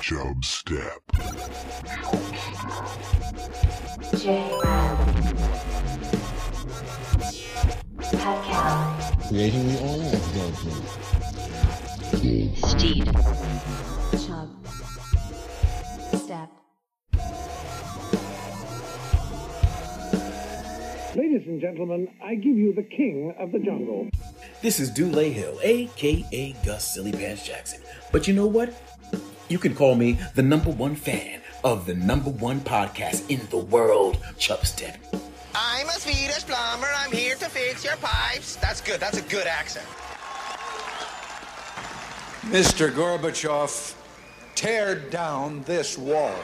Chub Step. J Well Cal. Creating the oil judgment. Steed. Chub. Step. Ladies and gentlemen, I give you the king of the jungle. This is Dulé Hill, aka Gus Silly Pants Jackson. But you know what? You can call me the number one fan of the number one podcast in the world, Chubstep. I'm a Swedish plumber. I'm here to fix your pipes. That's good. That's a good accent. Mr. Gorbachev, tear down this wall.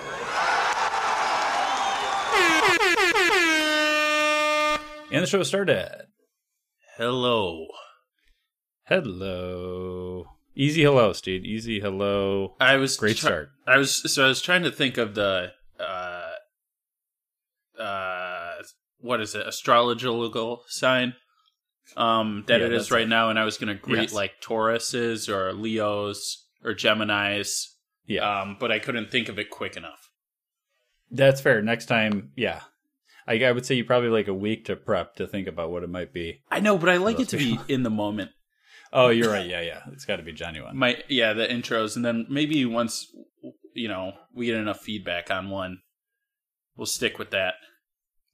And the show started. Hello. Hello. Easy hello, Steve. Easy hello. I was Great start. I was so I was trying to think of the uh uh what is it astrological sign um that Yeah, it is right it. now, and I was gonna greet Yes. like Tauruses or Leos or Gemini's, Yeah. um, but I couldn't think of it quick enough. That's fair. Next time, yeah. I, I would say you probably like a week to prep to think about what it might be. I know, but I like it to be in the moment. Oh, you're right. Yeah, yeah. It's got to be genuine. My yeah, the intros, and then maybe once you know we get enough feedback on one, we'll stick with that.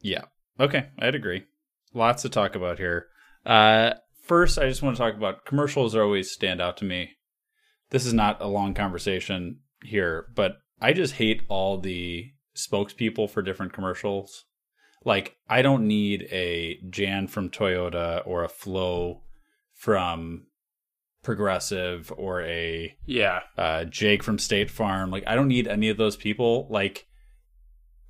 Yeah. Okay, I'd agree. Lots to talk about here. Uh, first, I just want to talk about commercials. Are always stand out to me. This is not a long conversation here, but I just hate all the spokespeople for different commercials. Like, I don't need a Jan from Toyota or a Flo from Progressive or a Yeah, uh, Jake from State Farm. Like, I don't need any of those people. Like,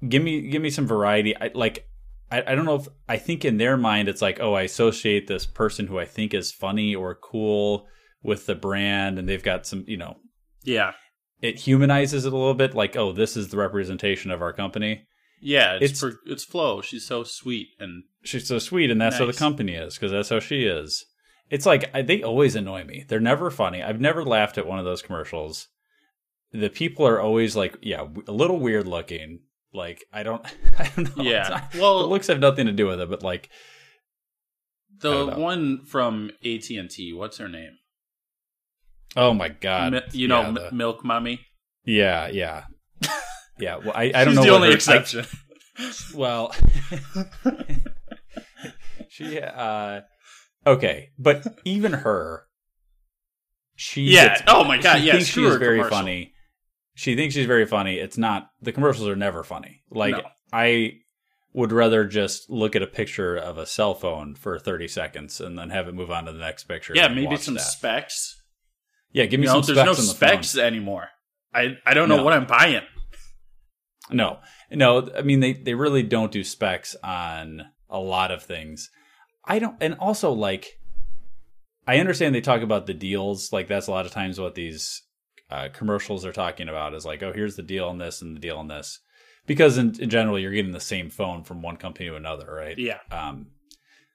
give me give me some variety. I like. I, I don't know if I think in their mind it's like, oh, I associate this person who I think is funny or cool with the brand, and they've got some, you know, yeah, it humanizes it a little bit. Like, oh, this is the representation of our company. yeah. It's It's- for, it's Flo. She's so sweet and She's so sweet, and that's how the company is because that's how she is. It's like I, they always annoy me. They're never funny. I've never laughed at one of those commercials. The people are always like, yeah, a little weird looking. Like I don't, I don't know. Yeah. Not- Well- the looks have nothing to do with it, but like, the one from AT and T. What's her name? oh my god, Mi- you know, yeah, M- the- Milk Mommy. yeah, yeah, yeah. Well, I, I don't know. the only her- I- exception. Well, she uh okay, but even her she Yeah, gets- oh my God, she yeah, thinks she's very commercial. funny. She thinks she's very funny. It's not the commercials are never funny. Like No. I would rather just look at a picture of a cell phone for 30 seconds and then have it move on to the next picture. yeah, maybe some that. specs. Yeah, give me know, some there's specs no the phone. specs anymore. I I don't know No. what I'm buying. No, no. I mean, they they really don't do specs on a lot of things. I don't, and also like, I understand they talk about the deals. Like that's a lot of times what these uh, commercials are talking about is like, oh, here's the deal on this and the deal on this, because in, in general you're getting the same phone from one company to another, right? Yeah. Um,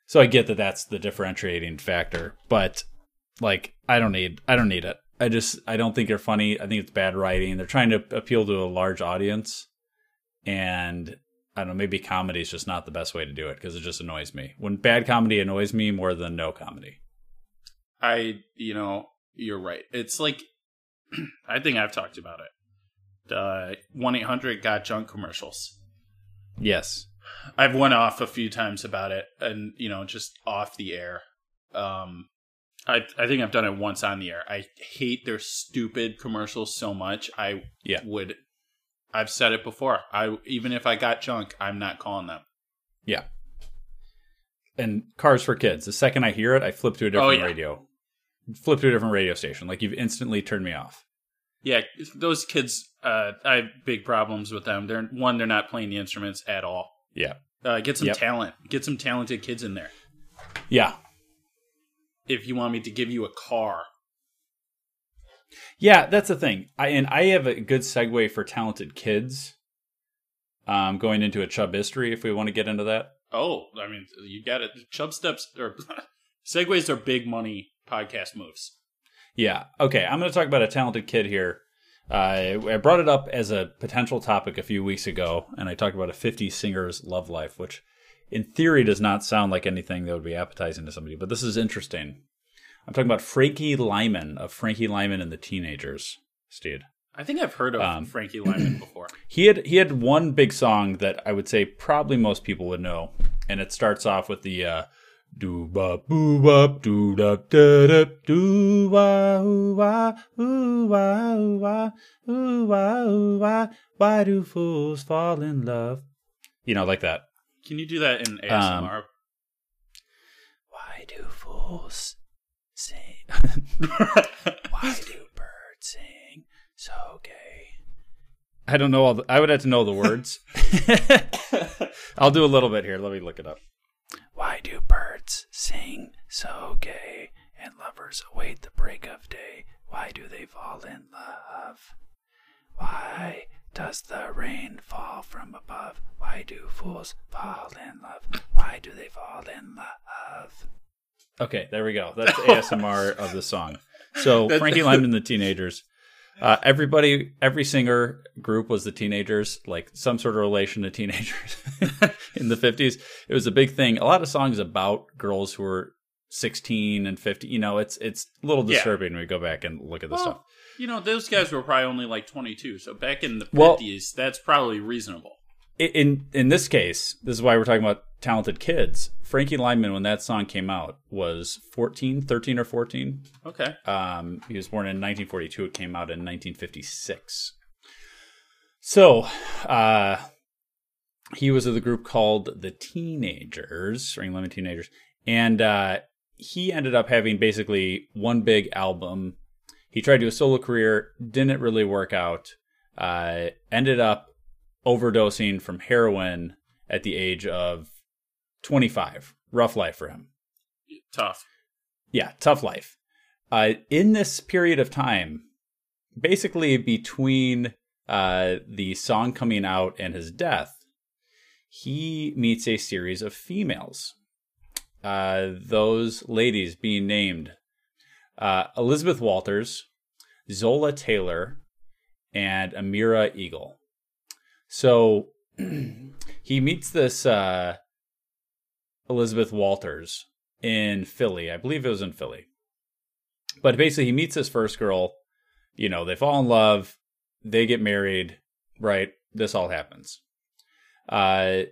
so I get that that's the differentiating factor, but like I don't need I don't need it. I just I don't think they're funny. I think it's bad writing. They're trying to appeal to a large audience, and I don't know. Maybe comedy is just not the best way to do it because it just annoys me. When bad comedy annoys me more than no comedy. I you know you're right. It's like I think I've talked about it. The one eight hundred got junk commercials. Yes. I've went off a few times about it, and you know, just off the air. Um, I I think I've done it once on the air. I hate their stupid commercials so much. I Yeah. would. I've said it before. I even if I got junk, I'm not calling them. Yeah. And Cars for Kids. The second I hear it, I flip to a different Oh, yeah. radio. Flip to a different radio station. Like you've instantly turned me off. Yeah, those kids. Uh, I have big problems with them. They're one, they're not playing the instruments at all. Yeah. Uh, get some Yep. talent. Get some talented kids in there. Yeah. If you want me to give you a car, Yeah, that's the thing. I and I have a good segue for talented kids. Um, going into a chub history, if we want to get into that. Oh, I mean, you got it. Chub steps or segues are big money podcast moves. Yeah. Okay. I'm going to talk about a talented kid here. Uh, I brought it up as a potential topic a few weeks ago, and I talked about a 50 singer's love life, which in theory does not sound like anything that would be appetizing to somebody, but this is interesting. I'm talking about Frankie Lymon of Frankie Lymon and the Teenagers, Steed. I think I've heard of Um, Frankie Lymon before. He had he had one big song that I would say probably most people would know, and it starts off with the uh, doo bop boo bop doo da da da doo wah ooh wah ooh wah ooh wah ooh wah ooh wah. Why do fools fall in love? You know, like that. Can you do that in Um, ASMR? Why do fools sing? Why do birds sing so gay? I don't know all. The, I would have to know the words. I'll do a little bit here. Let me look it up. Why do birds sing so gay and lovers await the break of day? Why do they fall in love? Why does the rain fall from above? Why do fools fall in love? Why do they fall in love? Okay, there we go. That's ASMR of the song. So Frankie Lymon and the Teenagers. Uh, everybody, every singer group was the teenagers, like some sort of relation to teenagers in the 50s. It was a big thing. A lot of songs about girls who were 16 and 50. You know, it's it's a little Yeah. disturbing when we go back and look at this stuff. You know, those guys were probably only like 22. So back in the Well- 50s, that's probably reasonable. In in this case, this is why we're talking about talented kids. Frankie Lymon, when that song came out, was 14, 13 or 14. Okay. Um, he was born in 1942. It came out in 1956. So, uh, he was of the group called the Teenagers, Ring Lemon Teenagers, and uh, he ended up having basically one big album. He tried to do a solo career, didn't really work out. Uh, ended up overdosing from heroin at the age of 25. Rough life for him Tough. yeah, tough life. Uh, in this period of time, basically between uh, the song coming out and his death, he meets a series of females. Uh, those ladies being named uh, Elizabeth Walters, Zola Taylor, and Amira Eagle. So he meets this uh, Elizabeth Walters in Philly. I believe it was in Philly. But basically, he meets this first girl. You know, they fall in love. They get married. Right. This all happens. Uh,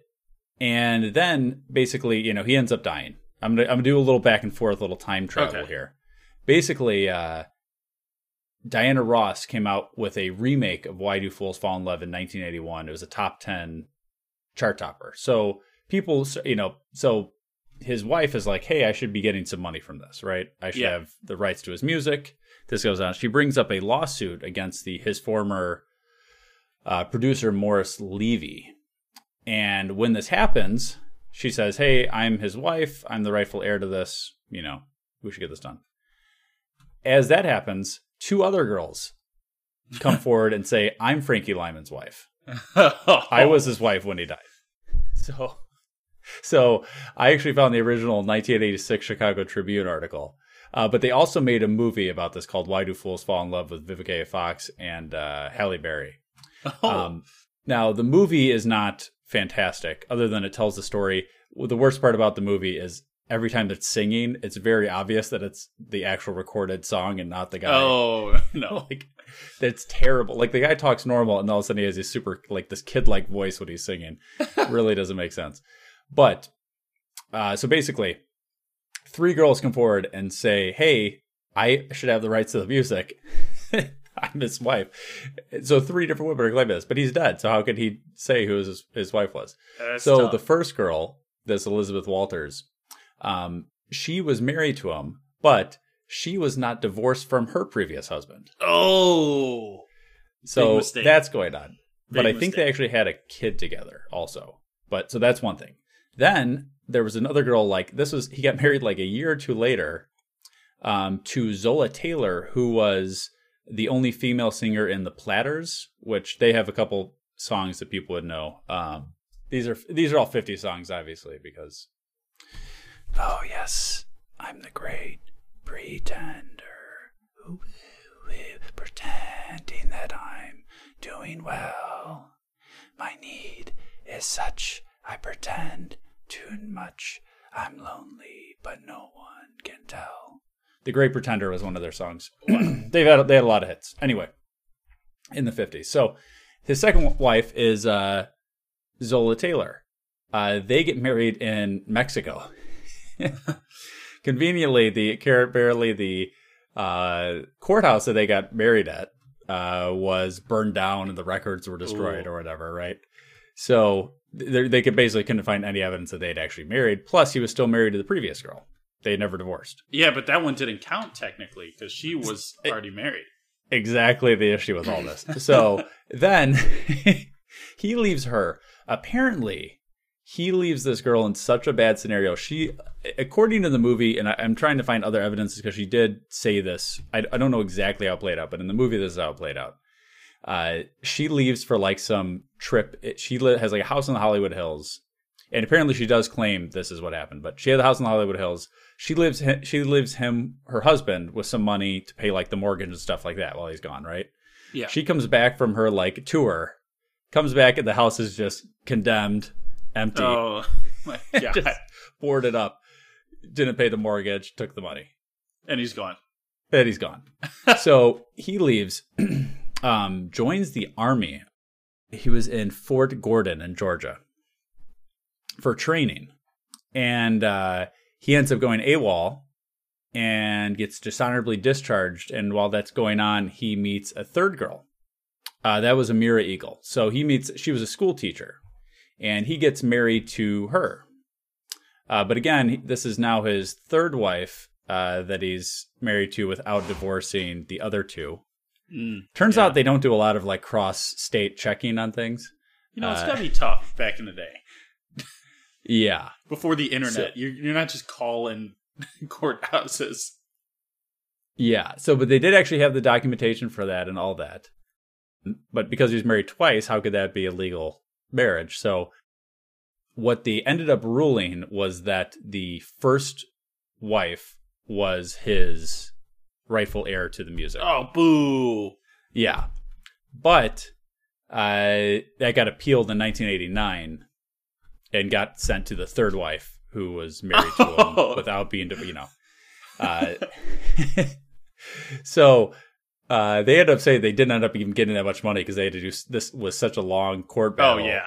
and then basically, you know, he ends up dying. I'm gonna I'm gonna do a little back and forth, little time travel Okay. here. Basically, uh, Diana Ross came out with a remake of Why Do Fools Fall in Love in 1981. It was a top 10 chart topper. So people, you know, so his wife is like, "Hey, I should be getting some money from this, right? I should Yeah. have the rights to his music." This goes on. She brings up a lawsuit against the his former uh, producer Morris Levy, and when this happens, she says, "Hey, I'm his wife. I'm the rightful heir to this. You know, we should get this done." As that happens, two other girls come forward and say, "I'm Frankie Lymon's wife." I was his wife when he died. So, so I actually found the original 1986 Chicago Tribune article. Uh, but they also made a movie about this called "Why Do Fools Fall in Love" with Vivica A. Fox and uh, Halle Berry. Oh, Um, now the movie is not fantastic, other than it tells the story. The worst part about the movie is every time it's singing, it's very obvious that it's the actual recorded song and not the guy. oh no. like that's terrible. Like the guy talks normal, and all of a sudden he has this super like this kid like voice when he's singing. It really doesn't make sense. But uh, so basically, three girls come forward and say, "Hey, I should have the rights to the music." I'm his wife. So three different women are claiming this, but he's dead. So how could he say who his, his wife was? That's so tough. the first girl, this Elizabeth Walters, um, she was married to him, but she was not divorced from her previous husband. oh, So that's going on. But Big I think they actually had a kid together also. But so that's one thing. Then there was another girl like this was he got married like a year or two later um, to Zola Taylor, who was the only female singer in the Platters, which they have a couple songs that people would know. Um, these are these are all 50 songs, obviously, because oh yes, I'm the great pretender, pretending that I'm doing well. My need is such I pretend too much. I'm lonely, but no one can tell. The Great Pretender was one of their songs. They've had they had a lot of hits. Anyway, in the 50s. So his second wife is uh, Zola Taylor. Uh, they get married in Mexico. Conveniently, the Carrot Barely, the uh, courthouse that they got married at, uh, was burned down and the records were destroyed Ooh. or whatever, right? So they they could basically couldn't find any evidence that they'd actually married. Plus, he was still married to the previous girl. They never divorced. Yeah, but that one didn't count technically because she was already married. exactly the issue with all this. So then he leaves her. Apparently, he leaves this girl in such a bad scenario. She, according to the movie, and I, I'm trying to find other evidence because she did say this. I, I don't know exactly how it played out, but in the movie, this is how it played out. Uh, she leaves for like some trip. She has like a house in the Hollywood Hills, and apparently she does claim this is what happened. But she had the house in the Hollywood Hills. She lives. She lives him, her husband, with some money to pay like the mortgage and stuff like that while he's gone. Right. Yeah. She comes back from her like tour, comes back and the house is just condemned, empty, oh my god. just boarded up. Didn't pay the mortgage, took the money, and he's gone. and he's gone. so he leaves, um, joins the army. He was in Fort Gordon in Georgia for training, and uh, he ends up going AWOL and gets dishonorably discharged. And while that's going on, he meets a third girl. Uh, that was Amira Eagle. So he meets. She was a school teacher, and he gets married to her. Uh, but again, this is now his third wife uh, that he's married to without divorcing the other two. Mm. Turns Yeah. out they don't do a lot of like cross state checking on things. You know, it's Uh, gotta be tough back in the day Yeah. before the internet. So- you're you're not just calling courthouses. Yeah. So, but they did actually have the documentation for that and all that. But because he was married twice, how could that be a legal marriage? So, what they ended up ruling was that the first wife was his rightful heir to the music. Oh, boo! Yeah. But uh, that got appealed in 1989 and got sent to the third wife who was married to him without being, you know. Uh, so uh, they ended up saying they didn't end up even getting that much money because they had to do this was such a long court battle. Oh battle.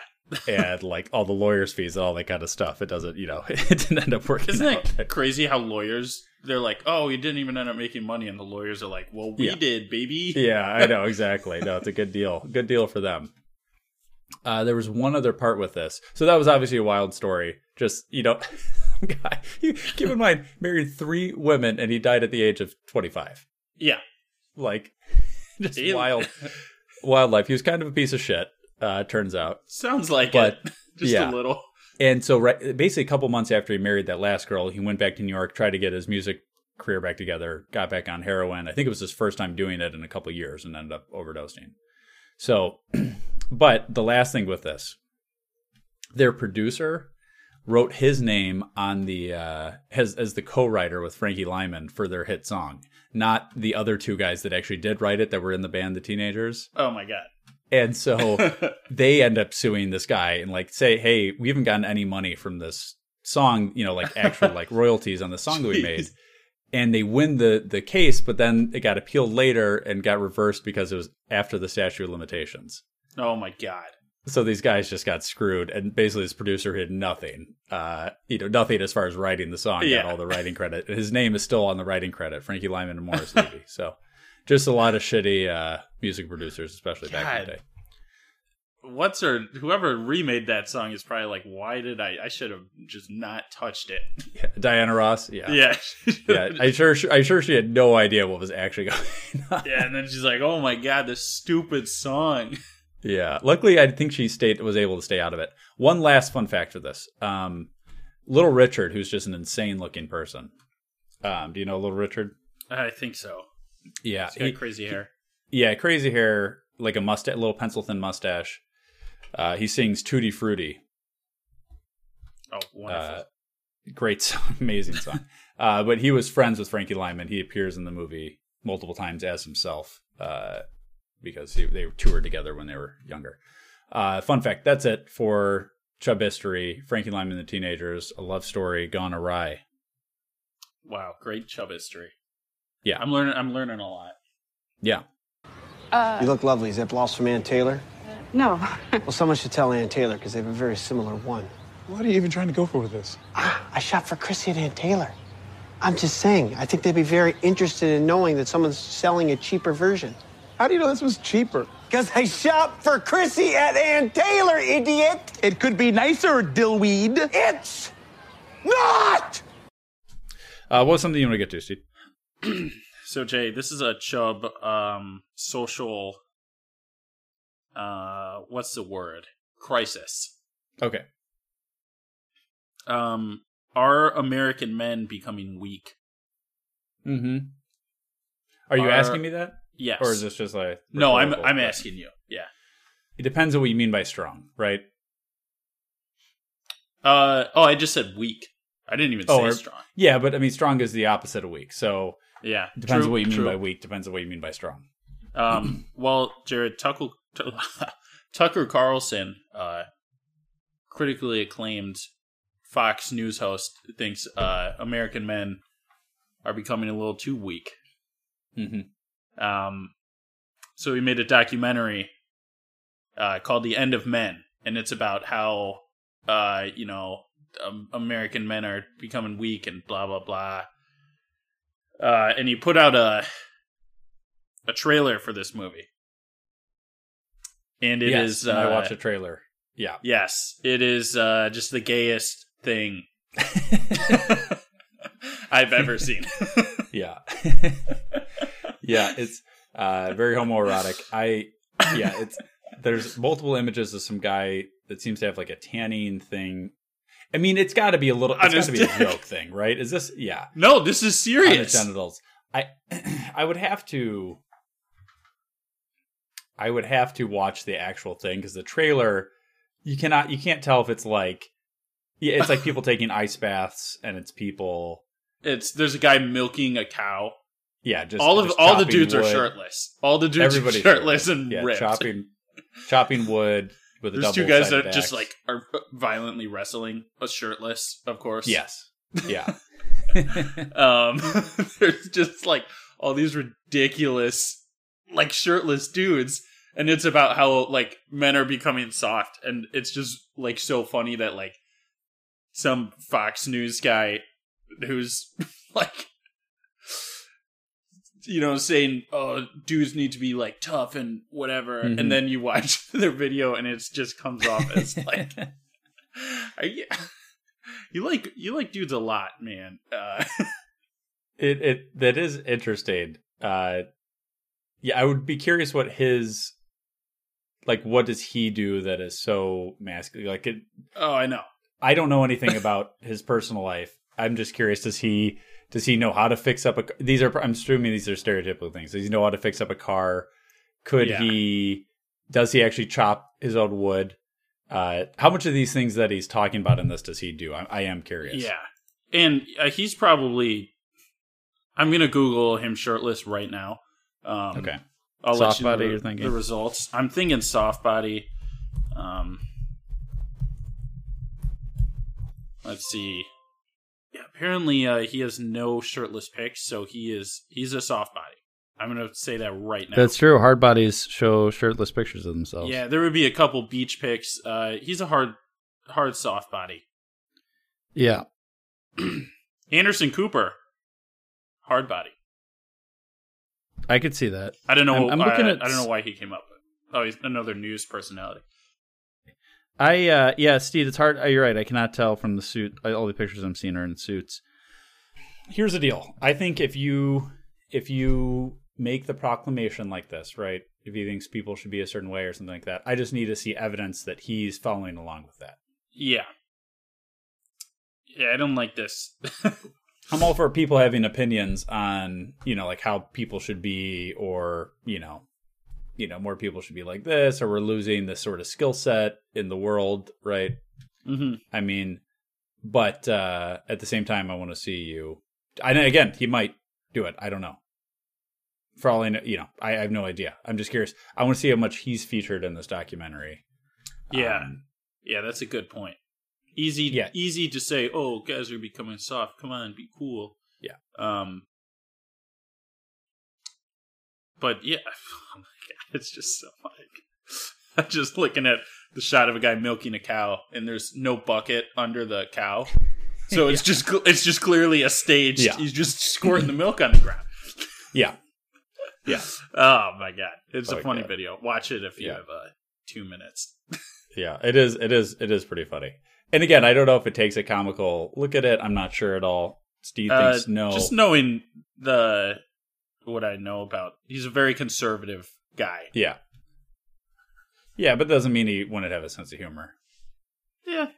yeah, and like all the lawyers' fees and all that kind of stuff. It doesn't, you know, it didn't end up working. isn't out. it crazy how lawyers they're like, oh, he didn't even end up making money, and the lawyers are like, well, we Yeah. did, baby. Yeah, I know exactly. No, it's a good deal. Good deal for them. Uh, there was one other part with this, so that was obviously a wild story. Just you know, guy. Keep in mind, married three women, and he died at the age of twenty-five. Yeah. Like, just Ew. wild, wildlife. He was kind of a piece of shit. Uh, turns out, Sounds like But, it. Just yeah. a little. and so right, basically a couple months after he married that last girl, he went back to New York, tried to get his music career back together, got back on heroin. I think it was his first time doing it in a couple years, and ended up overdosing. So, but the last thing with this, their producer wrote his name on the uh, as as the co-writer with Frankie Lymon for their hit song, not the other two guys that actually did write it that were in the band, the Teenagers. Oh my god. And so they end up suing this guy and like say, "Hey, we haven't gotten any money from this song, you know, like actual like royalties on the song that we made." And they win the the case, but then it got appealed later and got reversed because it was after the statute of limitations. Oh my god. So these guys just got screwed, and basically this producer had nothing, uh, you know, nothing as far as writing the song. Yeah. Got all the writing credit. His name is still on the writing credit, Frankie Lymon and Morris Levy. So, just a lot of shitty uh, music producers, especially back in the day. What's her whoever remade that song is probably like, why did I I should have just not touched it. Yeah, Diana Ross. Yeah, Yeah. yeah. I sure, I sure she had no idea what was actually going on. yeah, and then she's like, "Oh my god, this stupid song." Yeah. Luckily, I think she stayed was able to stay out of it. One last fun fact for this: um, Little Richard, who's just an insane looking person. Um, do you know Little Richard? I think so. Yeah, He's got he- crazy hair. yeah, crazy hair, like a mustache, little pencil thin mustache. Uh, he sings "Tutti Frutti." Oh, wonderful. Uh, great song, amazing song. uh, but he was friends with Frankie Lymon. He appears in the movie multiple times as himself. Uh, because they, they toured together when they were younger. Uh, fun fact: that's it for chub history. Frankie Lymon and the Teenagers, a love story gone awry. Wow, great chub history. Yeah. I'm learning. I'm learning a lot. Yeah, You look lovely. Is that blouse from Ann Taylor? No. Well, someone should tell Ann Taylor because they have a very similar one. What are you even trying to go for with this? I shop for Chrissy and Ann Taylor. I'm just saying, I think they'd be very interested in knowing that someone's selling a cheaper version. How do you know this was cheaper? Because I shop for Chrissy at Ann Taylor, idiot! It could be nicer, dillweed. It's not! uh, what's something you want to get to, Steve? So Jay, this is a chub um social uh what's the word? Crisis. Okay. Um are American men becoming weak? Mm-hmm. Are you Are- asking me that, Yes. or is this just like No, I'm? I'm asking you. Yeah. It depends on what you mean by strong, right? Uh oh, I just said weak. I didn't even say or- strong. Yeah, but I mean, strong is the opposite of weak. So Yeah. it depends true, on what you mean true. by weak. Depends on what you mean by strong. Um, well, Jared Tucker, Tucker Carlson, uh, critically acclaimed Fox News host, thinks uh, American men are becoming a little too weak. Mm-hmm. Um, so he made a documentary uh, called "The End of Men," and it's about how uh, you know um, American men are becoming weak and blah blah blah. Uh, and he put out a a trailer for this movie, and it yes, is. and I uh, watched a trailer. Yeah. Yes, it is uh, just the gayest thing I've ever seen. Yeah. yeah, it's uh very homoerotic. I yeah, it's there's multiple images of some guy that seems to have like a tanning thing. I mean, it's got to be a little it's got to be a joke thing, right? Is this yeah, no, this is serious. genitals. I I would have to I would have to watch the actual thing cuz the trailer you cannot you can't tell if it's like yeah, it's like people taking ice baths and it's people It's there's a guy milking a cow. Yeah, just all of just all the dudes are shirtless. All the dudes Everybody's are shirtless and yeah, ripped. chopping chopping wood with a There's two guys that just like are violently wrestling, a shirtless, of course. yes, yeah, Um, there's just like all these ridiculous, like shirtless dudes, and it's about how like men are becoming soft, and it's just like so funny that like some Fox News guy who's like you know saying oh dudes need to be like tough and whatever Mhm. and then you watch their video and it just comes off as like are you, you like you like dudes a lot man uh it it that is interesting. Uh, yeah, I would be curious what his like. What does he do that is so masculine? Like, it, oh i know I don't know anything about his personal life. I'm just curious. Does he does he know how to fix up a? These are I'm assuming these are stereotypical things. Does he know how to fix up a car? Could Yeah. he? Does he actually chop his own wood? Uh, how much of these things that he's talking about in this does he do? I, I am curious. yeah and uh, he's probably i'm gonna google him shirtless right now um Okay. I'll Soft let you know body, the, you're thinking? the results. I'm thinking soft body. Um, let's see. Apparently uh, he has no shirtless pics, so he is he's a soft body. I'm gonna say that right now. That's true. Hard bodies show shirtless pictures of themselves. yeah. There would be a couple beach pics. Uh, he's a hard hard soft body. Yeah. Anderson Cooper, hard body. I could see that. I don't know. I'm- I'm uh, looking at- I don't know why he came up with. Oh, he's another news personality. I uh yeah, Steve, it's hard. uh, You're right. I cannot tell from the suit. uh, All the pictures I'm seeing are in suits. Here's the deal. I think if you if you make the proclamation like this, right? If he thinks people should be a certain way or something like that, I just need to see evidence that he's following along with that. Yeah. Yeah, I don't like this. I'm all for people having opinions on, you know, like how people should be or, you know, you know, more people should be like this or we're losing this sort of skill set in the world, right? hmm I mean, but uh at the same time I want to see you. I again, he might do it. I don't know. for all I know, you know, I, I have no idea. I'm just curious. I want to see how much he's featured in this documentary. Yeah, Um, yeah, that's a good point. Easy, Yeah. easy to say. Oh, guys are becoming soft. Come on, be cool. Yeah. Um. But yeah, it's just so like just looking at the shot of a guy milking a cow, and there's no bucket under the cow, so it's just it's just clearly a stage. Yeah. He's just squirting the milk on the ground. Yeah. Yeah. Oh my god, it's Oh a funny God. video. Watch it if you Yeah. have uh, two minutes. Yeah. It is. It is. It is pretty funny. And again, I don't know if it takes a comical look at it. I'm not sure at all. Steve Uh, thinks no. Just knowing the what I know about, he's a very conservative guy. Yeah. Yeah, but doesn't mean he wouldn't have a sense of humor. Yeah,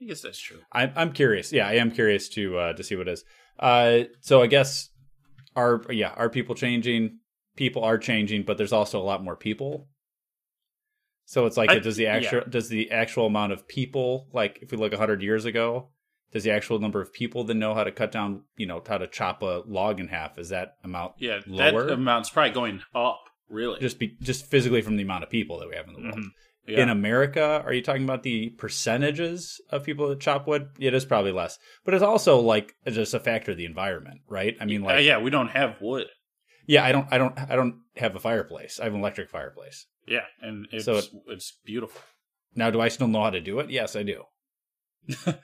I guess that's true. I'm I'm curious. Yeah, I am curious to uh, to see what it is. Uh, so I guess are yeah are people changing? People are changing, but there's also a lot more people. So it's like, I- does the actual yeah. does the actual amount of people like if we look hundred years ago, does the actual number of people that know how to cut down, you know, how to chop a log in half, is that amount Yeah, lower? that amount's probably going up. Really, just be just physically from the amount of people that we have in the world. Mhm. yeah. In America, are you talking about the percentages of people that chop wood? It is probably less, but it's also like just a factor of the environment, right? I mean, Uh, like, yeah, we don't have wood. yeah, I don't, I don't, I don't have a fireplace. I have an electric fireplace. Yeah, and it's So it- it's beautiful. Now, do I still know how to do it? Yes, I do.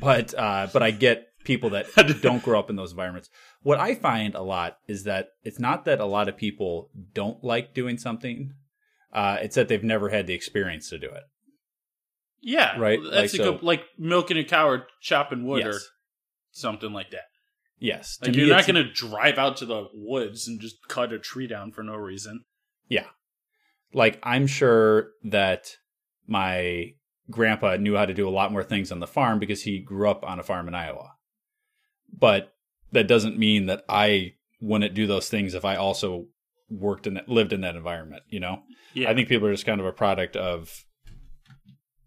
but, uh, but I get people that don't grow up in those environments. What I find a lot is that it's not that a lot of people don't like doing something. Uh, it's that they've never had the experience to do it. Yeah, Right, That's like a so- good, like milking a cow or chopping wood or something like that. Yes. Like you're not going to drive out to the woods and just cut a tree down for no reason. Yeah. Like I'm sure that my grandpa knew how to do a lot more things on the farm because he grew up on a farm in Iowa. But that doesn't mean that I wouldn't do those things if I also worked in that, lived in that environment, you know? Yeah, I think people are just kind of a product of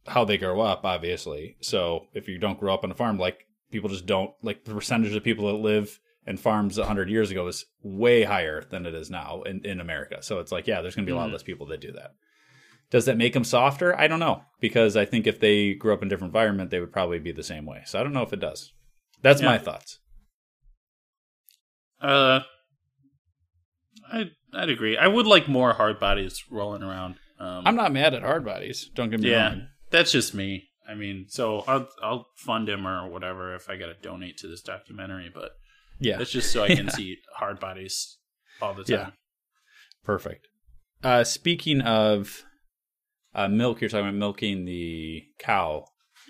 how they grow up, obviously. So if you don't grow up on a farm, like people just don't like the percentage of people that live in farms 100 years ago is way higher than it is now in, in America. So it's like, yeah, there's going to be a lot Mhm. less people that do that. Does that make them softer? I don't know because I think if they grew up in a different environment, they would probably be the same way. So I don't know if it does. That's Yeah. my thoughts. Uh, I I'd agree. I would like more hard bodies rolling around. Um, I'm not mad at hard bodies. Don't get me yeah, wrong. that's just me. I mean, so I'll I'll fund him or whatever if I got to donate to this documentary, but Yeah. that's just so I can Yeah. see hard bodies all the Yeah. time. Perfect. Uh, speaking of uh, milk, you're talking about milking the cow.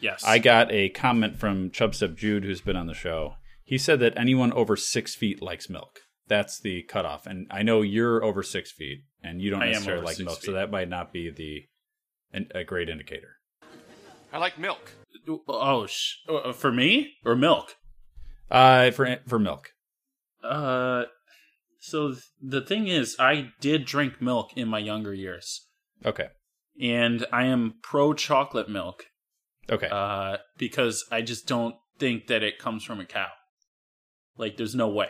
Yes, I got a comment from Chubstep Jude, who's been on the show. He said that anyone over six feet likes milk. That's the cutoff. And I know you're over six feet, and you don't I necessarily like six milk, so that might not be the an, a great indicator. I like milk. Oh, sh- uh, for me or milk? Uh, for for milk. Uh, so th- the thing is, I did drink milk in my younger years, Okay. and I am pro chocolate milk. Okay. Uh, because I just don't think that it comes from a cow. Like, there's no way.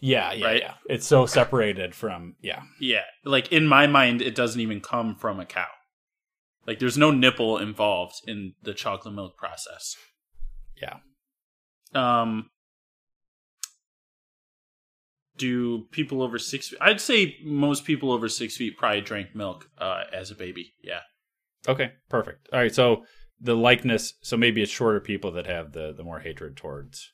yeah, yeah, right. yeah. It's so separated from yeah. Yeah, like in my mind, it doesn't even come from a cow. Like, there's no nipple involved in the chocolate milk process. Yeah. Um, do people over six? feet I'd say most people over six feet probably drank milk uh, as a baby. Yeah. Okay. Perfect. All right. So the likeness. So maybe it's shorter people that have the the more hatred towards.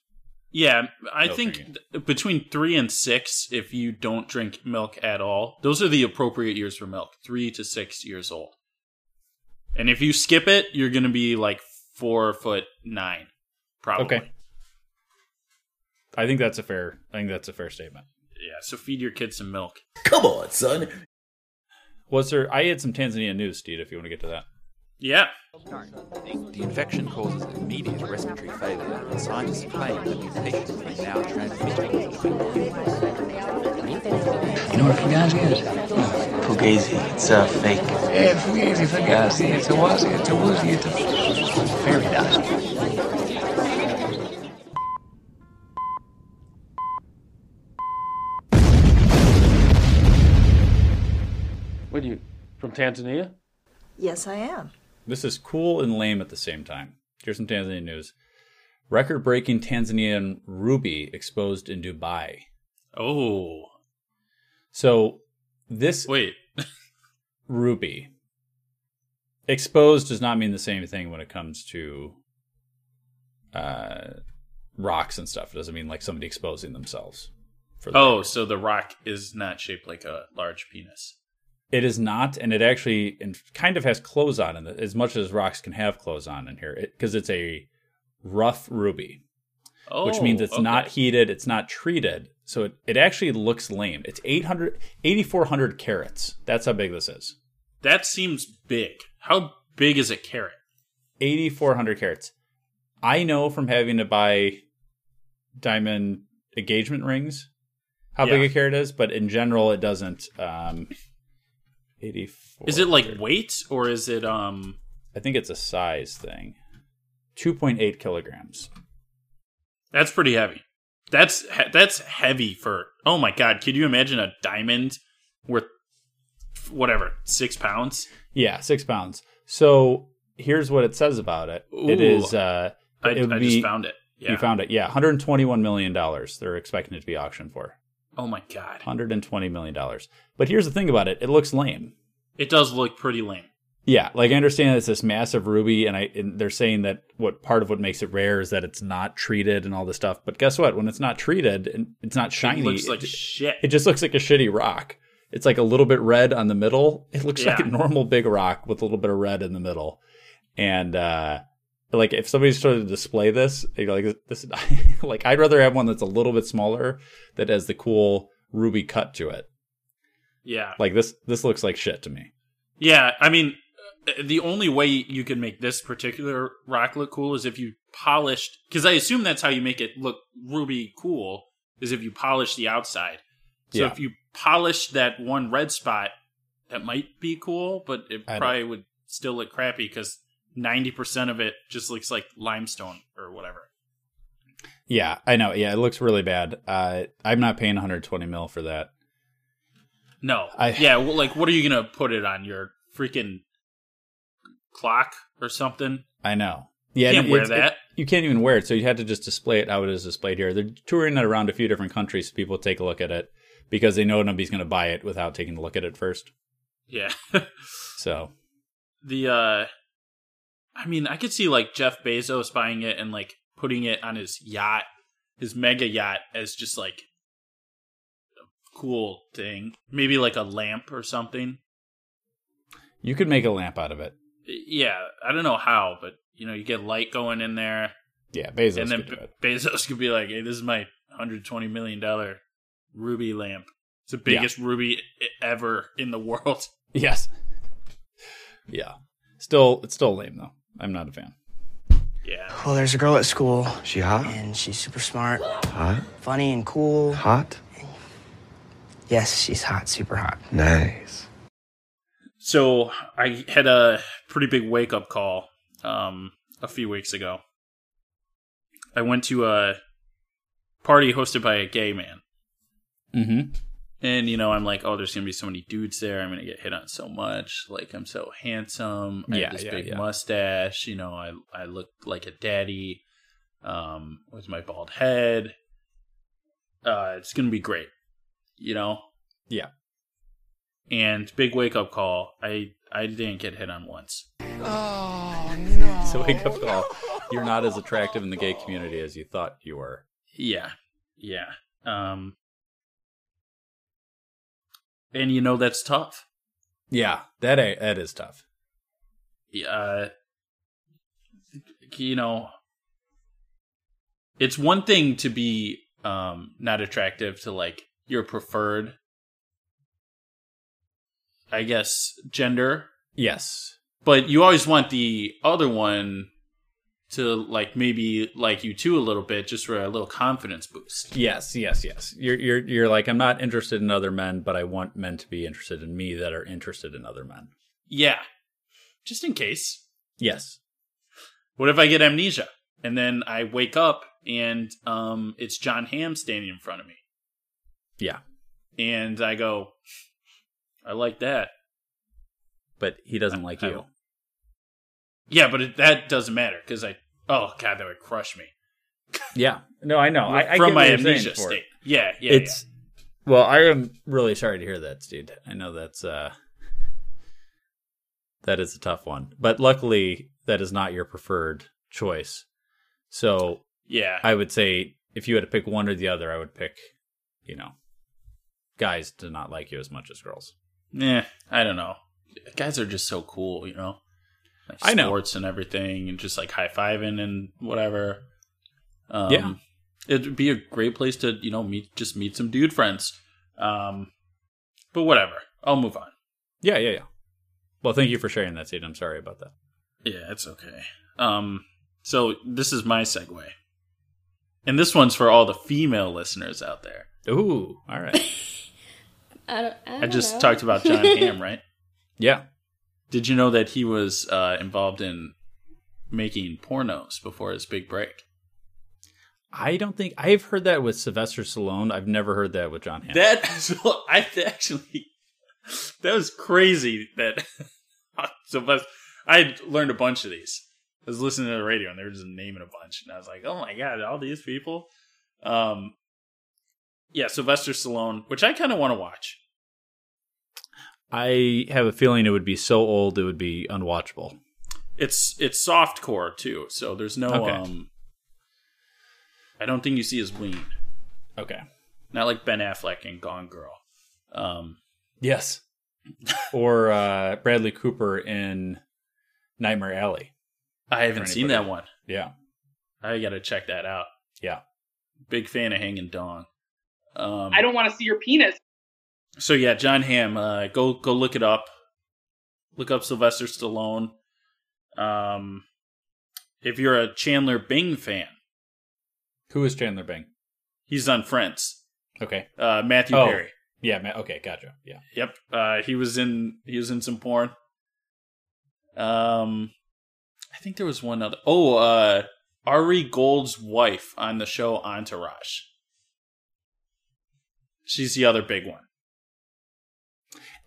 Yeah, I think th- between three and six, if you don't drink milk at all, those are the appropriate years for milk. Three to six years old. And if you skip it, you're going to be like four foot nine, probably. Okay. I think that's a fair. I think that's a fair statement. Yeah, so feed your kids some milk. Come on, son. Was there? I had some Tanzania news, Steve. If you want to get to that. Yeah. The infection causes immediate respiratory failure, and scientists claim that the mutation is now transmitted. You know what Fugazi is? Fugazi. It's a fake. Yeah, Fugazi, Fugazi. It's a wazi, it's a woozy, it's a fairy dust. From Tanzania? Yes, I am. This is cool and lame at the same time. Here's some Tanzania news. Record breaking Tanzanian ruby exposed in Dubai. Oh. So this Wait. ruby exposed does not mean the same thing when it comes to uh, rocks and stuff. It doesn't mean like somebody exposing themselves. For the Oh, so the rock is not shaped like a large penis. It is not, and it actually and kind of has clothes on in it, as much as rocks can have clothes on in here, because it's a rough ruby, Oh, which means it's okay. not heated, it's not treated, so it, it actually looks lame. It's 800, 8,400 carats. That's how big this is. That seems big. How big is a carat? 8,400 carats. I know from having to buy diamond engagement rings how Yeah. big a carat is, but in general, it doesn't. Um, 84. Is it like weight or is it um I think it's a size thing. 2.8 kilograms. that's pretty heavy. That's that's heavy for Oh my god, could you imagine a diamond worth whatever, 6 pounds? Yeah, six pounds. So here's what it says about it. It Ooh. is. Uh, I, it I be- just found it. Yeah. You found it. Yeah, 121 million dollars. They're expecting it to be auctioned for oh my god. 120 million dollars. But here's the thing about it. It looks lame. It does look pretty lame. Yeah, like I understand it's this massive ruby, and I and they're saying that what part of what makes it rare is that it's not treated and all this stuff. But guess what? When it's not treated and it's not shiny, it looks like shit. It just looks like a shitty rock. It's like a little bit red on the middle. It looks like a normal big rock with a little bit of red in the middle. And uh like if somebody's trying to display this, you know, like this like I'd rather have one that's a little bit smaller that has the cool ruby cut to it. yeah. Like this this looks like shit to me. Yeah, I mean, uh, the only way you can make this particular rock look cool is if you polished, because I assume that's how you make it look ruby cool, is if you polish the outside. So Yeah. if you polish that one red spot, that might be cool, but it I don't- probably would still look crappy because 90% of it just looks like limestone or whatever. Yeah, I know. Yeah, it looks really bad. Uh I'm not paying 120 mil for that. No. I- yeah, well, like, what are you going to put it on? Your freaking clock or something? I know. Yeah, Can't wear that. it- you can't even wear it, so you had to just display it how it is displayed here. They're touring it around a few different countries so people take a look at it because they know nobody's going to buy it without taking a look at it first. Yeah. So the uh I mean, I could see like Jeff Bezos buying it and like putting it on his yacht, his mega yacht as just like a cool thing. Maybe like a lamp or something. you could make a lamp out of it. Yeah, I don't know how, but you know, you get light going in there Yeah, Bezos and then could. Be- Bezos could be like, "Hey, this is my 120 million dollar ruby lamp. It's the biggest ruby e- ever in the world." Yes. Yeah. Still, it's still lame though. I'm not a fan. Yeah. Well, there's a girl at school. She hot? And she's super smart, Hot? funny, and cool. Hot? Yes, she's hot, super hot. Nice. So I had a pretty big wake up call um, a few weeks ago. I went to a party hosted by a gay man, Mm-hmm. And you know I'm like, oh, there's gonna be so many dudes there. I'm gonna get hit on so much. Like I'm so handsome. I Yeah, have this yeah, big yeah. mustache. You know, I I look like a daddy um, with my bald head. Uh, it's gonna be great. You know, Yeah. and big wake up call. I I didn't get hit on once. Oh no so wake up call. You're not as attractive in the gay community as you thought you were. Yeah, yeah. Um, and you know that's tough. Yeah, that a- that is tough. Yeah, Uh, you know, it's one thing to be um not attractive to like your preferred, I guess, gender, Yes. but you always want the other one to like maybe like you too a little bit just for a little confidence boost. Yes, yes, yes. You're you're you're like I'm not interested in other men, but I want men to be interested in me that are interested in other men. Yeah. Just in case. Yes. What if I get amnesia and then I wake up and um it's John Hamm standing in front of me Yeah. and I go I like that. but he doesn't like you. Yeah, but it, that doesn't matter because I. Oh god, that would crush me. Yeah, no, I know. I, I From my what you're saying amnesia state. Yeah, yeah, It's well, I am really sorry to hear that, dude. I know that's uh that is a tough one, but luckily that is not your preferred choice. So Yeah. I would say if you had to pick one or the other, I would pick, you know, guys do not like you as much as girls. Yeah, I don't know. Guys are just so cool, you know. Like I know. sports and everything, and just like high fiving and whatever. Um, Yeah. it'd be a great place to you know meet just meet some dude friends. Um, but whatever, I'll move on. Yeah, yeah, yeah. Well, thank you for sharing that, Sid. I'm sorry about that. Yeah, it's okay. Um, so this is my segue, and this one's for all the female listeners out there. Ooh, all right. I don't. I, I don't just know. talked about John Hamm, right? Yeah. Did you know that he was uh, involved in making pornos before his big break? I don't think I've heard that with Sylvester Stallone. I've never heard that with John Hamm. That so I actually that was crazy. That Sylvester, I learned a bunch of these. I was listening to the radio and they were just naming a bunch, and I was like, "Oh my god, all these people!" Um, yeah, Sylvester Stallone, which I kind of want to watch. I have a feeling it would be so old it would be unwatchable. It's it's soft core too, so there's no. Okay. um I don't think you see his ween. Okay. Not like Ben Affleck in Gone Girl. Um, Yes. or uh, Bradley Cooper in Nightmare Alley. I haven't seen that one. Yeah. I got to check that out. Yeah. Big fan of Hanging Dong. Um, I don't want to see your penis. So yeah, John Hamm. Uh, go go look it up. Look up Sylvester Stallone. Um, if you're a Chandler Bing fan, Who is Chandler Bing? he's on Friends. Okay. Uh, Matthew Oh. Perry. Yeah, ma- okay, gotcha. Yeah. Yep. Uh, he was in he was in some porn. Um, I think there was one other. Oh, uh, Ari Gold's wife on the show Entourage. She's the other big one.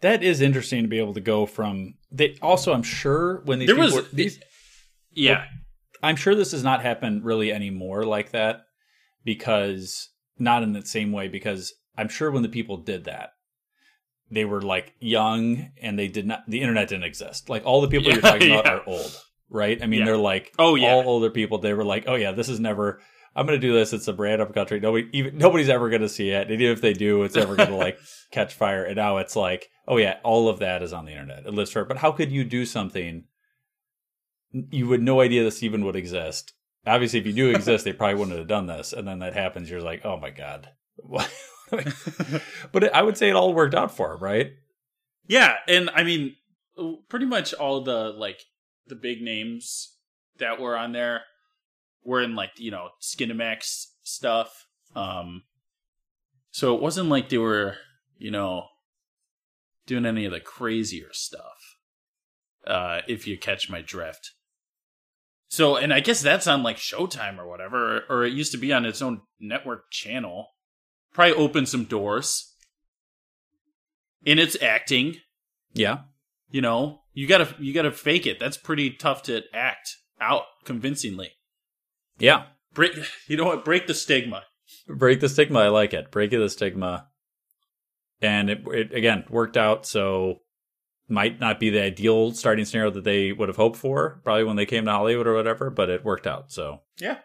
That is interesting to be able to go from they also I'm sure when these There people was- were- these Yeah. I'm sure this does not happen really anymore like that because not in the same way because I'm sure when the people did that they were like young and they did not the internet didn't exist. Like all the people you're Yeah, talking about are old, right? I mean Yeah. they're like Oh, yeah. all older people they were like, "Oh yeah, this is never I'm going to do this. It's a brand up country. Nobody even nobody's ever going to see it. And even if they do, it's ever going to like catch fire." And now it's like, "Oh yeah, all of that is on the internet. It lives for But how could you do something you would no idea this even would exist. Obviously, if you do exist, they probably wouldn't have done this. And then that happens, you're like, oh my god. But it, I would say it all worked out for him, right? Yeah, and I mean, pretty much all the like the big names that were on there were in like you know Skinamax stuff. Um, so it wasn't like they were you know doing any of the crazier stuff. Uh, if you catch my drift. So, and I guess that's on like Showtime or whatever, or, or it used to be on its own network channel. Probably opened some doors. In its acting, Yeah. you know, you gotta you gotta fake it. That's pretty tough to act out convincingly. Yeah. Break, you know what? Break the stigma. Break the stigma. I like it. Break the stigma. And it, it again worked out. So might not be the ideal starting scenario that they would have hoped for, probably when they came to Hollywood or whatever, but it worked out. So Yeah,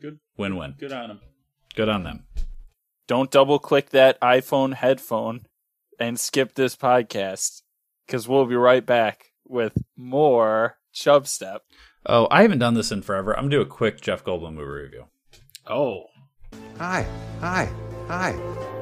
good, win win. good on them. Good on them. Don't double click that iPhone headphone and skip this podcast because we'll be right back with more Chub Step. Oh, I haven't done this in forever. I'm gonna do a quick Jeff Goldblum movie review. Oh, Hi, hi, hi.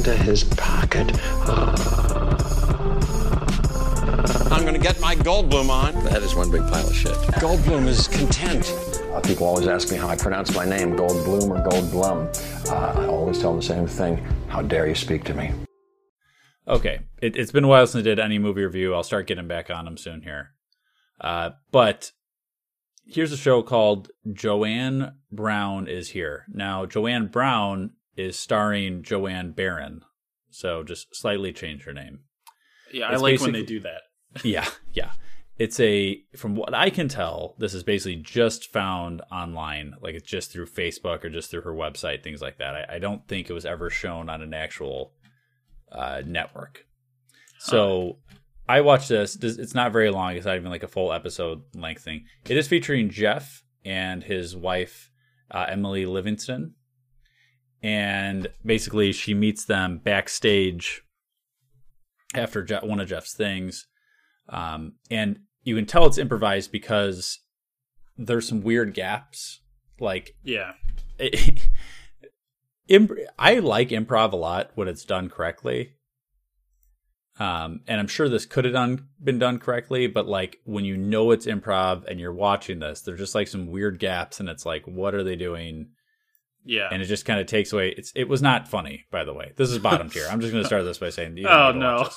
into his pocket. Uh, I'm going to get my Goldblum on. That is one big pile of shit. Goldblum is content. Uh, people always ask me how I pronounce my name, Goldblum or Goldblum. Uh, I always tell them the same thing. How dare you speak to me? Okay, it, it's been a while since I did any movie review. I'll start getting back on them soon here. Uh, but here's a show called Joanne Brown is here. Now, Joanne Brown is starring Joanne Barron, so just slightly change her name. Yeah, I like when they do that. yeah, yeah. It's a from what I can tell, this is basically just found online, like it's just through Facebook or just through her website, things like that. I, I don't think it was ever shown on an actual uh, network. So I watched this. This- It's not very long. It's not even like a full episode length thing. It is featuring Jeff and his wife uh, Emilie Livingston, and basically she meets them backstage after Je- one of Jeff's things, um, and you can tell it's improvised because there's some weird gaps. Like, Yeah. imp- I like improv a lot when it's done correctly. Um, and I'm sure this could have done been done correctly, but like when you know it's improv and you're watching this, there's just like some weird gaps, and it's like, what are they doing? Yeah. and it just kind of takes away. It's it was not funny, by the way. This is bottom tier. I'm just going to start this by saying, Oh, need to watch no.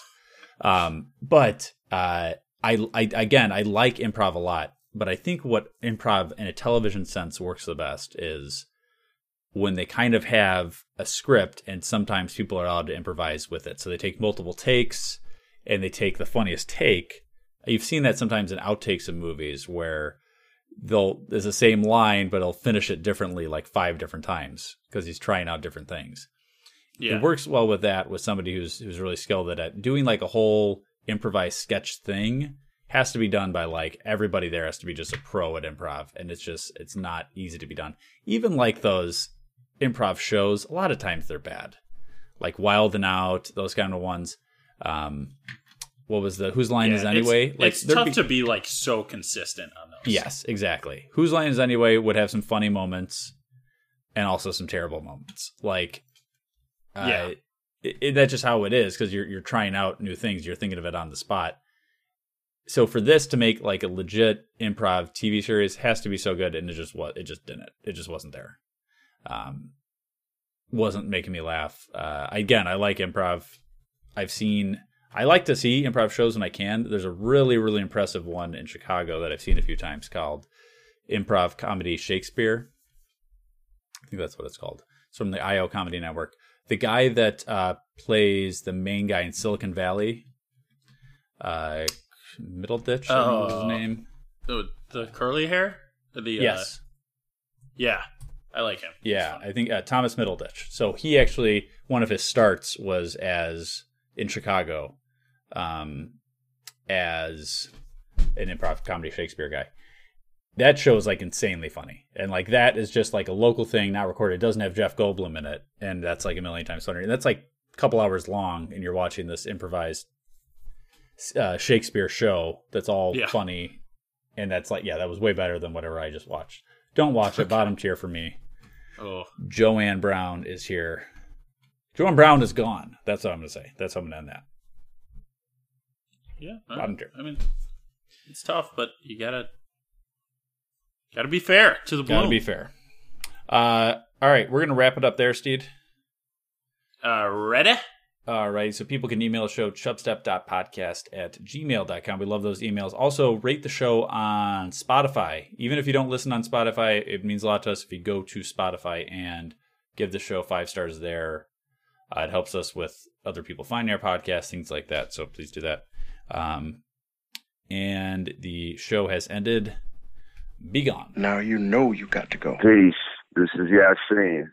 Um, but uh, I, I again, I like improv a lot, but I think what improv in a television sense works the best is when they kind of have a script, and sometimes people are allowed to improvise with it. So they take multiple takes, and they take the funniest take. You've seen that sometimes in outtakes of movies where they'll there's the same line, but he'll finish it differently like five different times because he's trying out different things. Yeah. It works well with that with somebody who's who's really skilled at it. Doing like a whole improvised sketch thing has to be done by like everybody there has to be just a pro at improv, and it's just it's not easy to be done. Even like those improv shows, a lot of times they're bad, like Wild and Out, those kind of ones. Um, what was the whose line Yeah, is it's- anyway? like it's tough be- to be like so consistent on those. Yes, exactly. Whose line is anyway would have some funny moments and also some terrible moments. Like, uh, Yeah. it, it- that's just how it is because you're you're trying out new things. You're thinking of it on the spot. So for this to make like a legit improv TV series has to be so good, and it just what It just didn't. It just wasn't there. Um, wasn't making me laugh. Uh, again, I like improv. I've seen. I like to see improv shows when I can. There's a really, really impressive one in Chicago that I've seen a few times called Improv Comedy Shakespeare. I think that's what it's called. It's from the IO Comedy Network. The guy that uh, plays the main guy in Silicon Valley, uh, Middleditch, I was his Oh. name. The, the curly hair? The Yes. Uh, yeah. I like him. Yeah, I think uh, Thomas Middleditch. So he actually one of his starts was as in Chicago, um, as an improv comedy Shakespeare guy. That show is like insanely funny, and like that is just like a local thing, not recorded. It doesn't have Jeff Goldblum in it, and that's like a million times funnier. And that's like a couple hours long, and you're watching this improvised uh, Shakespeare show that's all Yeah. funny, and that's like yeah, that was way better than whatever I just watched. Don't watch it. Bottom tier for me. Oh. Joanne Brown is here. Joanne Brown is gone. That's what I'm going to say. That's how I'm going to end that. Yeah. I, Bottom tier. I mean, it's tough, but you gotta gotta be fair to the bloom. Got to be fair. Uh, all right, we're going to wrap it up there, Steed. Uh, ready? All right, so people can email the show, chubstep.podcast at gmail.com. We love those emails. Also, rate the show on Spotify. Even if you don't listen on Spotify, it means a lot to us if you go to Spotify and give the show five stars there. Uh, it helps us with other people finding our podcast, things like that. So please do that. Um, and the show has ended. Be gone. Now you know you got to go. Peace. This is Yasin.